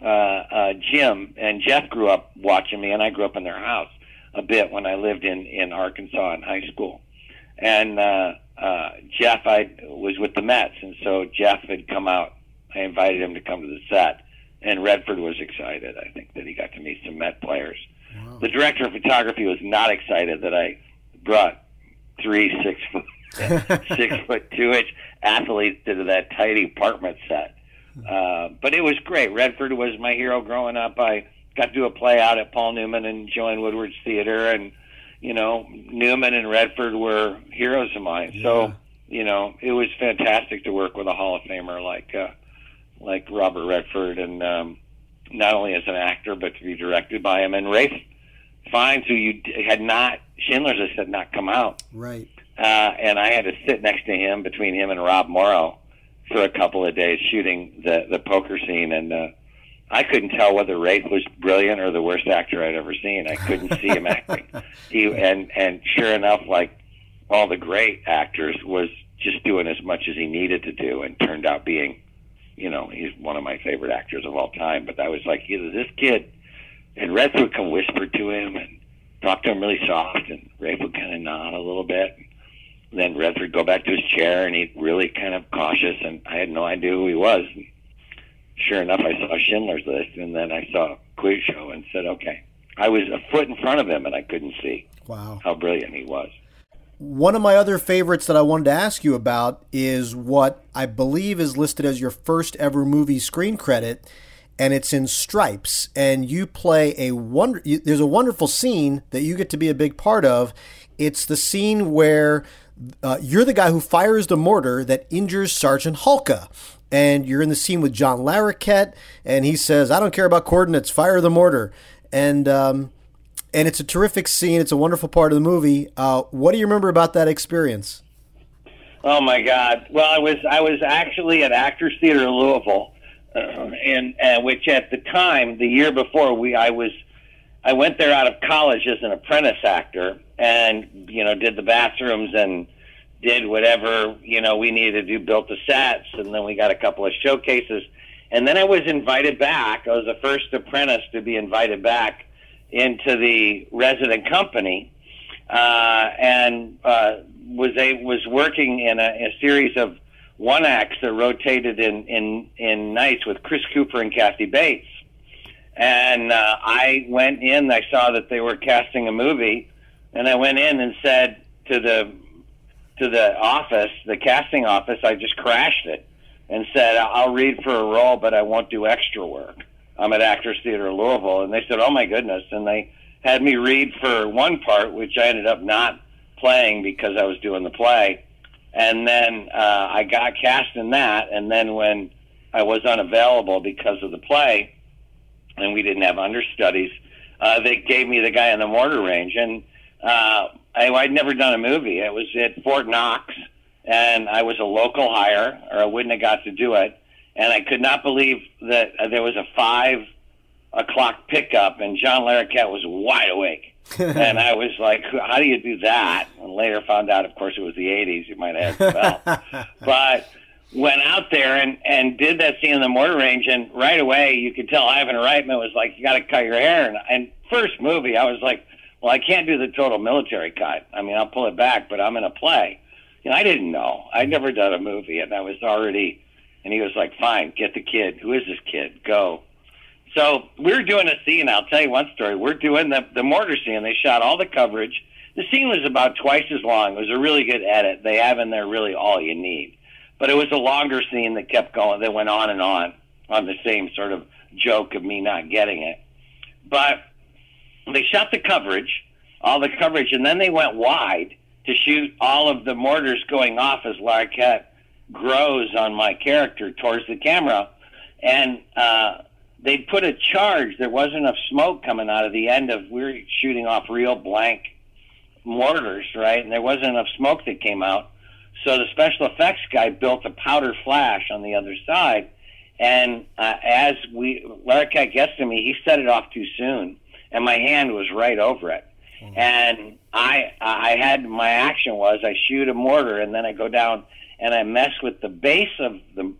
uh, uh, Jim. And Jeff grew up watching me, and I grew up in their house a bit when I lived in in Arkansas in high school. And uh, uh, Jeff, I was with the Mets, and so Jeff had come out. I invited him to come to the set, and Redford was excited. I think that he got to meet some Met players. The director of photography was not excited that I brought three six foot [laughs] six foot two inch athletes to that tidy apartment set. Uh, but it was great. Redford was my hero growing up. I got to do a play out at Paul Newman and Joanne Woodward's theater, and you know Newman and Redford were heroes of mine. So you know it was fantastic to work with a Hall of Famer like uh, like Robert Redford, and um, not only as an actor but to be directed by him. And Ralph Fiennes, who you had not Schindler's List had not come out Right. uh, and I had to sit next to him between him and Rob Morrow for a couple of days shooting the the poker scene, and uh, I couldn't tell whether Ralph was brilliant or the worst actor I'd ever seen. I couldn't see him acting. [laughs] He and and sure enough, like all the great actors, was just doing as much as he needed to do, and turned out being, you know, he's one of my favorite actors of all time. But I was like, either this kid, and Redford would come whisper to him and talk to him really soft, and Ralph would kind of nod a little bit And then Redford go back to his chair and he'd really kind of cautious and I had no idea who he was. And sure enough I saw Schindler's List and then I saw Quiz Show and said, Okay. I was a foot in front of him and I couldn't see Wow. how brilliant he was. One of my other favorites that I wanted to ask you about is what I believe is listed as your first ever movie screen credit, and it's in Stripes. And you play a wonder. You, there's a wonderful scene that you get to be a big part of. It's the scene where uh, you're the guy who fires the mortar that injures Sergeant Hulka. And you're in the scene with John Larroquette, and he says, "I don't care about coordinates. Fire the mortar." And um, and it's a terrific scene. It's a wonderful part of the movie. Uh, what do you remember about that experience? Oh my God! Well, I was I was actually at Actors Theater in Louisville, uh, and uh, which at the time, the year before, we I was I went there out of college as an apprentice actor, and you know did the bathrooms and did whatever you know we needed to do, built the sets, and then we got a couple of showcases, and then I was invited back. I was the first apprentice to be invited back into the resident company uh, and uh, was a was working in a, a series of one acts that rotated in in in nights with Chris Cooper and Kathy Bates. and uh, I went in. I saw that they were casting a movie, and I went in and said to the to the office, the casting office, I just crashed it and said, "I'll read for a role, but I won't do extra work." I'm at Actors Theater Louisville, and they said, "Oh my goodness!" And they had me read for one part, which I ended up not playing because I was doing the play. And then uh, I got cast in that, and then when I was unavailable because of the play, and we didn't have understudies, uh, they gave me the guy in the mortar range, and uh, I, I'd never done a movie. It was at Fort Knox, and I was a local hire, or I wouldn't have got to do it. And I could not believe that uh, there was a five o'clock pickup, and John Larroquette was wide awake. [laughs] and I was like, "How do you do that?" And later found out, of course, it was the '80s. You might have felt, [laughs] but went out there and and did that scene in the mortar range, and right away you could tell Ivan Reitman was like, "You got to cut your hair." And, and first movie, I was like, "Well, I can't do the total military cut. I mean, I'll pull it back, but I'm in a play." You know, I didn't know. I'd never done a movie, and I was already. And he was like, "Fine, get the kid. Who is this kid? Go." So we were doing a scene. I'll tell you one story. We're doing the the mortar scene. They shot all the coverage. The scene was about twice as long. It was a really good edit. They have in there really all you need. But it was a longer scene that kept going. That went on and on on the same sort of joke of me not getting it. But they shot the coverage, all the coverage, and then they went wide to shoot all of the mortars going off as Larroquette grows on my character towards the camera. And uh, they put a charge. There wasn't enough smoke coming out of the end of we were shooting off real blank mortars, right? And there wasn't enough smoke that came out. So the special effects guy built a powder flash on the other side. And uh, as we, Larroquette gets to me, he set it off too soon, and my hand was right over it. Mm-hmm. And I, I had my action was I shoot a mortar, and then I go down and I mess with the base of the,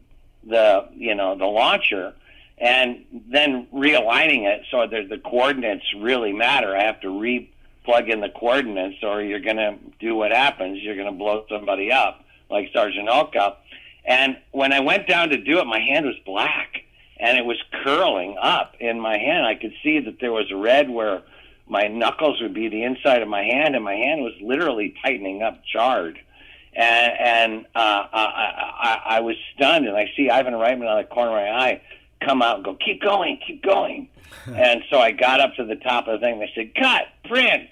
the you know, the launcher, and then realigning it so that the coordinates really matter. I have to re plug in the coordinates, or you're going to do what happens. You're going to blow somebody up, like Sergeant Hulka. And when I went down to do it, my hand was black, and it was curling up in my hand. I could see that there was red where my knuckles would be the inside of my hand, and my hand was literally tightening up, charred. And, and uh, I, I, I was stunned, and I see Ivan Reitman on the corner of my eye come out and go, keep going, keep going. [laughs] and so I got up to the top of the thing. They said, cut, print,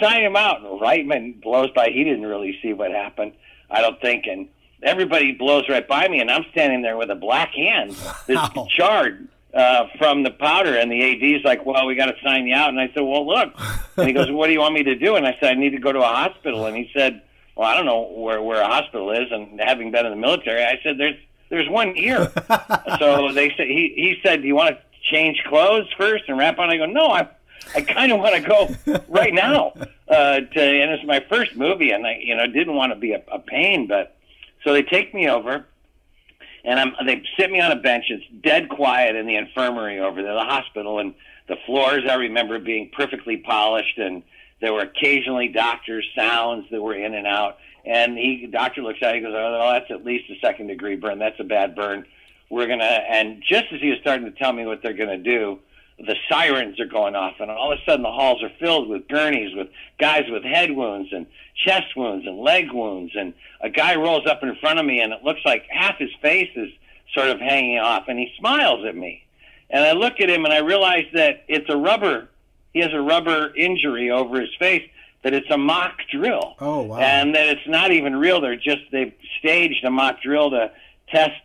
sign him out. And Reitman blows by. He didn't really see what happened, I don't think. And everybody blows right by me, and I'm standing there with a black hand that's wow. charred uh, from the powder. And the AD's like, well, we got to sign you out. And I said, well, look. And he goes, what do you want me to do? And I said, I need to go to a hospital. And he said, well, I don't know where, where a hospital is. And having been in the military, I said, there's there's one here. [laughs] so they said he he said, "Do you want to change clothes first and wrap on?" I go, "No, I I kind of want to go right now." Uh, to and it's my first movie, and I you know didn't want to be a, a pain, but so they take me over. And I'm, they sit me on a bench. It's dead quiet in the infirmary over there, the hospital, and the floors. I remember being perfectly polished, and there were occasionally doctors' sounds that were in and out. And he, doctor looks at it, he goes, oh, that's at least a second degree burn. That's a bad burn. We're to, and just as he was starting to tell me what they're to do, the sirens are going off, and all of a sudden the halls are filled with gurneys, with guys with head wounds and chest wounds and leg wounds. And a guy rolls up in front of me, and it looks like half his face is sort of hanging off, and he smiles at me. And I look at him, and I realize that it's a rubber, he has a rubber injury over his face that it's a mock drill. Oh wow! And that it's not even real. They're just they've staged a mock drill to test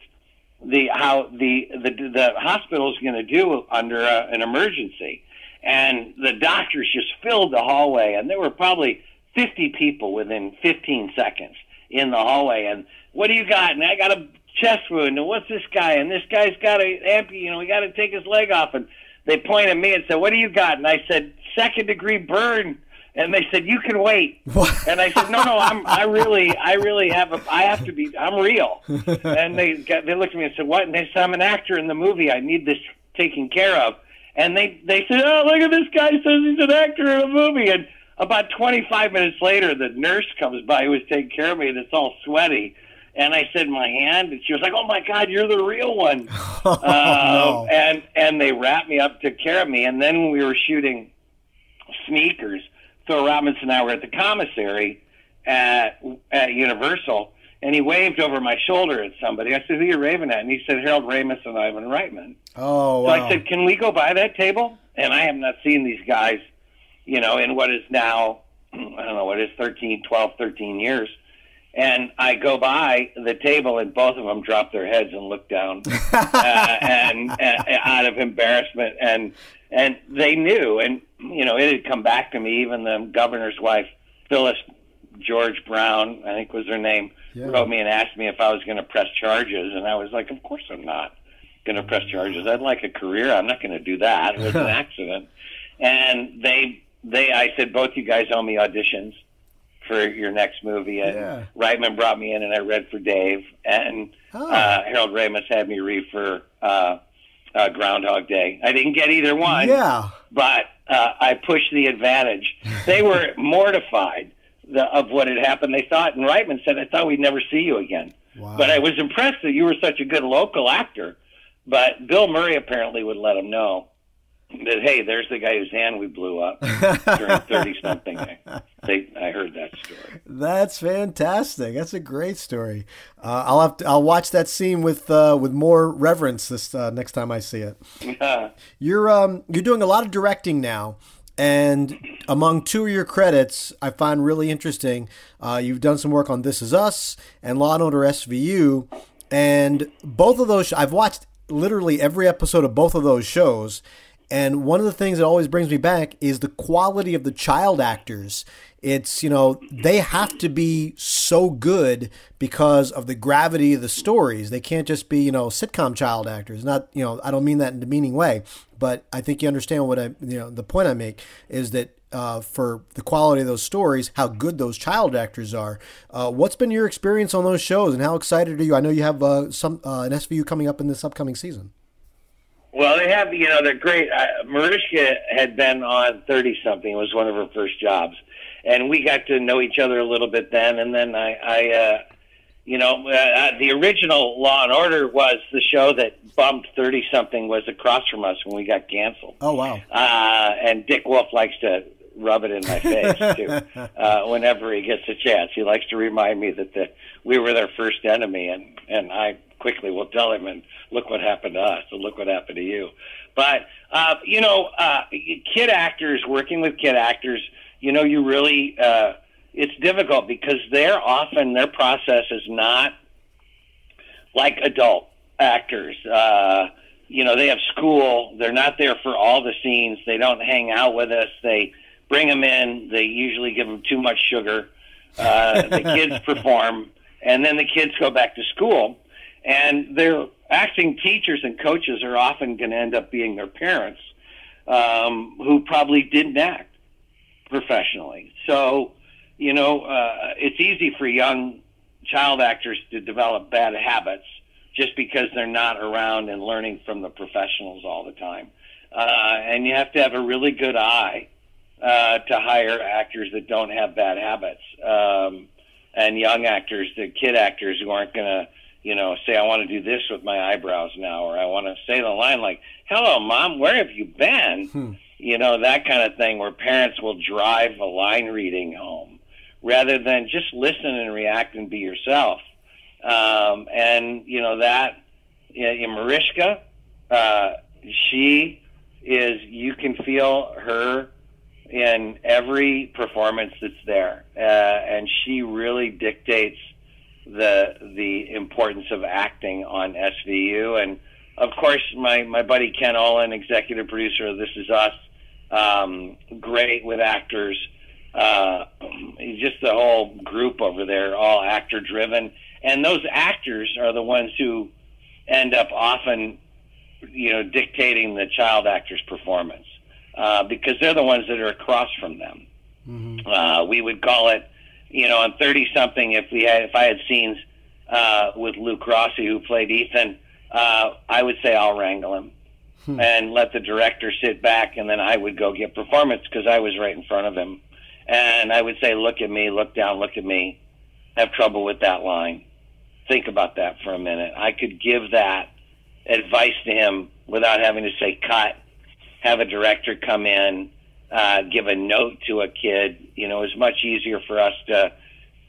the how the the the hospital's going to do under a, an emergency. And the doctors just filled the hallway, and there were probably 50 people within 15 seconds in the hallway. And what do you got? And I got a chest wound. And what's this guy? And this guy's got a amputee. You know, we got to take his leg off. And they pointed at me and said, "What do you got?" And I said, second degree burn and they said you can wait what? and i said no no i'm i really i really have a i have to be i'm real [laughs] and they got, they looked at me and said what and they said i'm an actor in the movie i need this taken care of and they they said oh look at this guy says he's an actor in a movie and about 25 minutes later the nurse comes by who was taking care of me and it's all sweaty And I said my hand, and she was like, "Oh my God, you're the real one!" [laughs] Oh, uh, And and they wrapped me up, took care of me. And then when we were shooting Sneakers, Phil Robinson and I were at the commissary at at Universal, and he waved over my shoulder at somebody. I said, "Who are you raving at?" And he said, "Harold Ramis and Ivan Reitman." Oh, So. I said, "Can we go by that table?" And I have not seen these guys, you know, in what is now, I don't know, what is 13, 12, 13 years. And I go by the table, and both of them drop their heads and look down, [laughs] uh, and, and out of embarrassment, and and they knew, and you know, it had come back to me. Even the governor's wife, Phyllis George Brown, I think was her name, Yeah. wrote me and asked me if I was going to press charges, and I was like, "Of course I'm not going to press charges. I'd like a career. I'm not going to do that. It was an [laughs] accident." And they, they, I said, "Both you guys owe me auditions for your next movie." And Yeah. Reitman brought me in, and I read for Dave, and Oh. uh, Harold Ramis had me read for uh, uh, Groundhog Day. I didn't get either one yeah. but uh, I pushed the advantage. They were [laughs] mortified the, of what had happened. They thought, and Reitman said, "I thought we'd never see you again." Wow. But I was impressed that you were such a good local actor. But Bill Murray apparently would let him know that, hey, there's the guy whose hand we blew up during [laughs] thirty something. They, I heard that story. That's fantastic. That's a great story. Uh, I'll have to, I'll watch that scene with uh, with more reverence this uh, next time I see it. [laughs] You're um you're doing a lot of directing now, and among two of your credits, I find really interesting. Uh, you've done some work on This Is Us and Law and Order SVU, and both of those I've watched literally every episode of both of those shows. And one of the things that always brings me back is the quality of the child actors. It's, you know, they have to be so good because of the gravity of the stories. They can't just be, you know, sitcom child actors. Not, you know, I don't mean that in a demeaning way, but I think you understand what I, you know, the point I make is that uh, for the quality of those stories, how good those child actors are. Uh, what's been your experience on those shows and how excited are you? I know you have uh, some uh, an SVU coming up in this upcoming season. Well, they have, you know, they're great. Uh, Mariska had been on 30 something. It was one of her first jobs. And we got to know each other a little bit then. And then I, I uh, you know, uh, uh, the original Law and Order was the show that bumped 30 something was across from us when we got canceled. Oh wow! Uh, and Dick Wolf likes to rub it in my face too. [laughs] Uh, whenever he gets a chance, he likes to remind me that the, we were their first enemy, and and I quickly will tell him, and look what happened to us, and look what happened to you. But uh, you know, uh, kid actors working with kid actors, you know, you really uh, it's difficult because they're often their process is not like adult actors. Uh, you know, they have school. They're not there for all the scenes. They don't hang out with us. They bring them in. They usually give them too much sugar. Uh, the kids [laughs] perform, and then the kids go back to school. And their acting teachers and coaches are often going to end up being their parents, um, who probably didn't act professionally. So, you know, uh, it's easy for young child actors to develop bad habits just because they're not around and learning from the professionals all the time. Uh, and you have to have a really good eye uh, to hire actors that don't have bad habits, um, and young actors, the kid actors who aren't going to, you know, say, "I want to do this with my eyebrows now," or "I want to say the line like, "Hello, mom, where have you been?" You know, that kind of thing, where parents will drive a line reading home rather than just listen and react and be yourself. Um, and you know that in, in Mariska, uh, she is. You can feel her in every performance that's there, uh, and she really dictates the the importance of acting on SVU. And of course, my my buddy Ken Olin, executive producer of This Is Us, um, great with actors. Uh, just the whole group over there, all actor driven, and those actors are the ones who end up often, you know, dictating the child actor's performance uh, because they're the ones that are across from them. Uh, we would call it, you know, on thirty something. If we had, if I had scenes uh, with Luke Rossi who played Ethan, uh, I would say I'll wrangle him and let the director sit back, and then I would go get performance because I was right in front of him, and I would say, "Look at me, look down, look at me." Have trouble with that line. think about that for a minute. I could give that advice to him without having to say cut, have a director come in, uh, give a note to a kid. You know, it's much easier for us to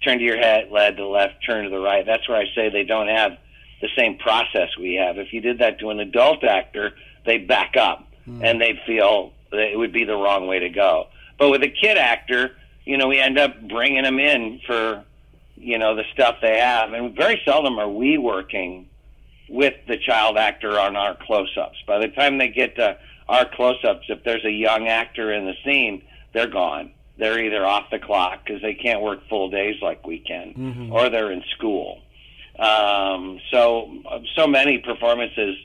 turn to your head, lead to the left, turn to the right. That's where I say they don't have the same process we have. If you did that to an adult actor, they'd back up mm. and they'd feel that it would be the wrong way to go. But with a kid actor, you know, we end up bringing them in for, you know, the stuff they have. And very seldom are we working with the child actor on our close ups. By the time they get to our close ups, if there's a young actor in the scene, they're gone. They're either off the clock because they can't work full days like we can, mm-hmm. or they're in school. Um, so, so many performances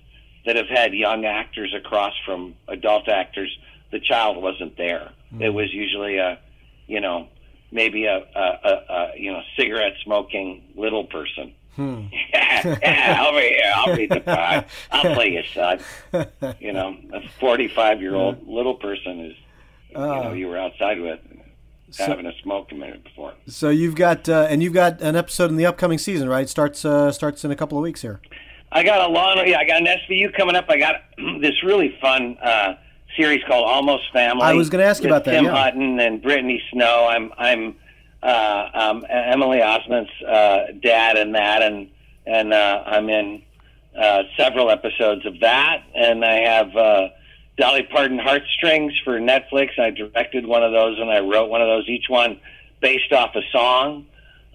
that have had young actors across from adult actors, the child wasn't there. Mm-hmm. It was usually a, you know, maybe a, a, a, a you know cigarette smoking little person. Hmm. yeah, yeah, over here. I'll read the part. I'll play you, son. [laughs] You know, a forty-five-year-old little person is, you know, uh. you were outside with so, having a smoke a minute before. So you've got uh, and you've got an episode in the upcoming season, right? Starts uh, starts in a couple of weeks here. I got a long yeah, I got an SVU coming up. I got [clears throat] this really fun uh, series called Almost Family. I was going to ask you about that. Tim yeah. Hutton and Brittany Snow. I'm I'm uh, um, Emily Osment's uh, dad in that, and and uh, I'm in uh, several episodes of that, and I have. Uh, Dolly Parton Heartstrings for Netflix. I directed one of those and I wrote one of those, each one based off a song.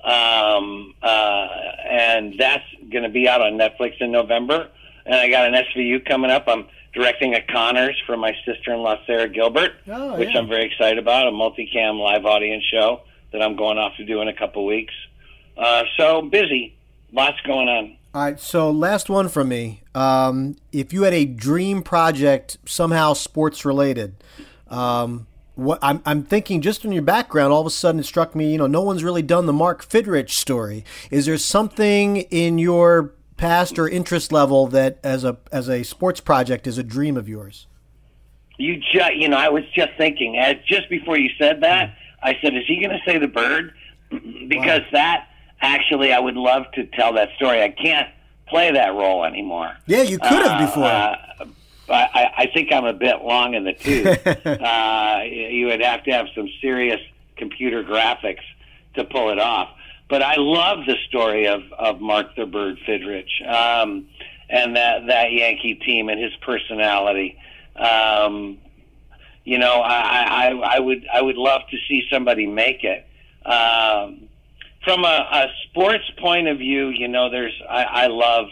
Um, uh, and that's going to be out on Netflix in November. And I got an SVU coming up. I'm directing a Conners for my sister-in-law Sara Gilbert, oh, which yeah. I'm very excited about. A multicam live audience show that I'm going off to do in a couple weeks. Uh, so busy, lots going on. All right, so last one from me. Um, if you had a dream project somehow sports related, um, what I'm, I'm thinking just in your background, all of a sudden it struck me, you know, no one's really done the Mark Fidrych story. Is there something in your past or interest level that, as a as a sports project, is a dream of yours? You just, you know, I was just thinking, as just before you said that, I said, is he going to say the bird? [clears throat] because wow. that actually, I would love to tell that story. I can't play that role anymore. Yeah, you could have uh, before. Uh, I, I think I'm a bit long in the tooth. [laughs] uh, you would have to have some serious computer graphics to pull it off. But I love the story of, of Mark the Bird Fidrych um, and that, that Yankee team and his personality. Um, you know, I, I, I would I would love to see somebody make it. Um, from a, a sports point of view, you know, there's I, I love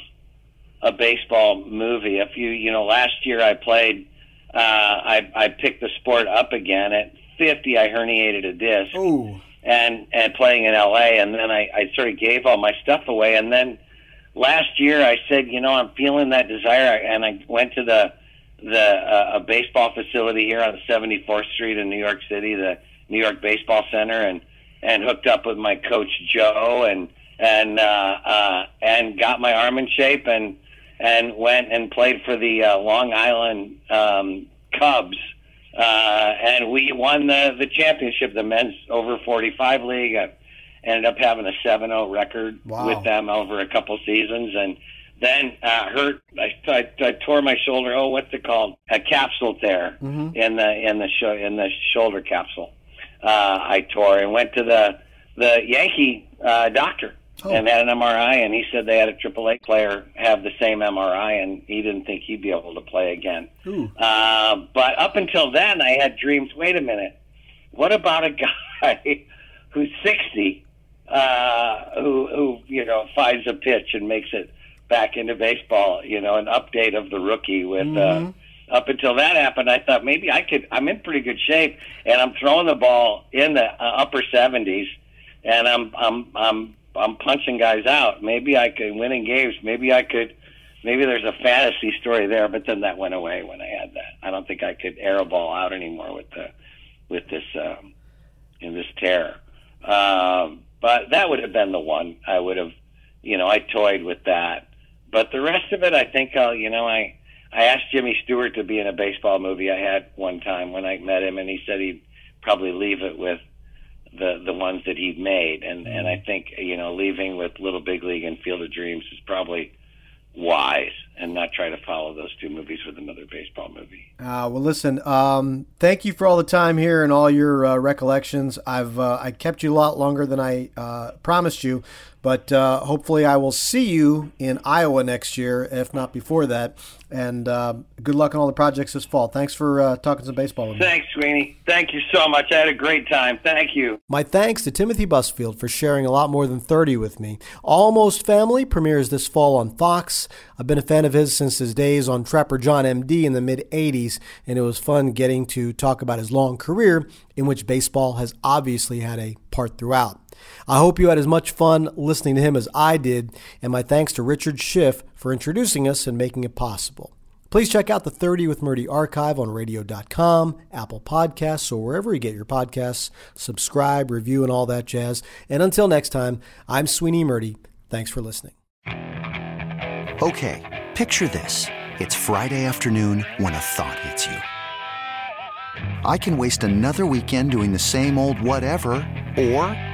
a baseball movie. If you you know, last year I played, uh, I I picked the sport up again at 50. I herniated a disc. Ooh. And and playing in LA, and then I I sort of gave all my stuff away, and then last year I said, you know, I'm feeling that desire, and I went to the the uh, a baseball facility here on 74th Street in New York City, the New York Baseball Center, and and hooked up with my coach Joe and and uh, uh, and got my arm in shape and and went and played for the uh, Long Island um, Cubs. Uh, and we won the the championship, the men's over 45 league. I ended up having a 7-0 record wow. with them over a couple seasons, and then uh, hurt. I, I, I tore my shoulder. Oh, what's it called? A capsule tear mm-hmm. in the in the sho- in the shoulder capsule uh, I tore and went to the the Yankee uh, doctor oh. and had an MRI, and he said they had a AAA player have the same MRI, and he didn't think he'd be able to play again. Uh, but up until then, I had dreams. Wait a minute, what about a [laughs] guy who's sixty, uh, who who you know finds a pitch and makes it back into baseball? You know, an update of the rookie with. Uh, mm-hmm. Uh, up until that happened, I thought maybe I could. I'm in pretty good shape, and I'm throwing the ball in the uh, upper 70s, and I'm I'm I'm I'm punching guys out. Maybe I could winning games. Maybe I could. Maybe there's a fantasy story there, but then that went away when I had that. I don't think I could air a ball out anymore with the with this um, in this tear. Um, but that would have been the one I would have. You know, I toyed with that, but the rest of it, I think I'll. You know, I I asked Jimmy Stewart to be in a baseball movie I had one time when I met him, and he said he'd probably leave it with the the ones that he'd made, and and I think you know leaving with Little Big League and Field of Dreams is probably wise and not try to follow those two movies with another baseball movie. Uh, well, listen, um, thank you for all the time here and all your uh, recollections. I've uh, I kept you a lot longer than I uh, promised you, but uh, hopefully I will see you in Iowa next year, if not before that. And uh, good luck on all the projects this fall. Thanks for talking some baseball with me. Thanks, Sweeny. Thank you so much. I had a great time. Thank you. My thanks to Timothy Busfield for sharing a lot more than 30 with me. Almost Family premieres this fall on Fox. I've been a fan of his since his days on Trapper John MD in the mid 80s, and it was fun getting to talk about his long career, in which baseball has obviously had a part throughout. I hope you had as much fun listening to him as I did, and my thanks to Richard Schiff for introducing us and making it possible. Please check out the 30 with Murti archive on radio.com, Apple Podcasts, or wherever you get your podcasts. Subscribe, review, and all that jazz. And until next time, I'm Sweeny Murti. Thanks for listening. Okay, picture this. It's Friday afternoon when a thought hits you. I can waste another weekend doing the same old whatever, or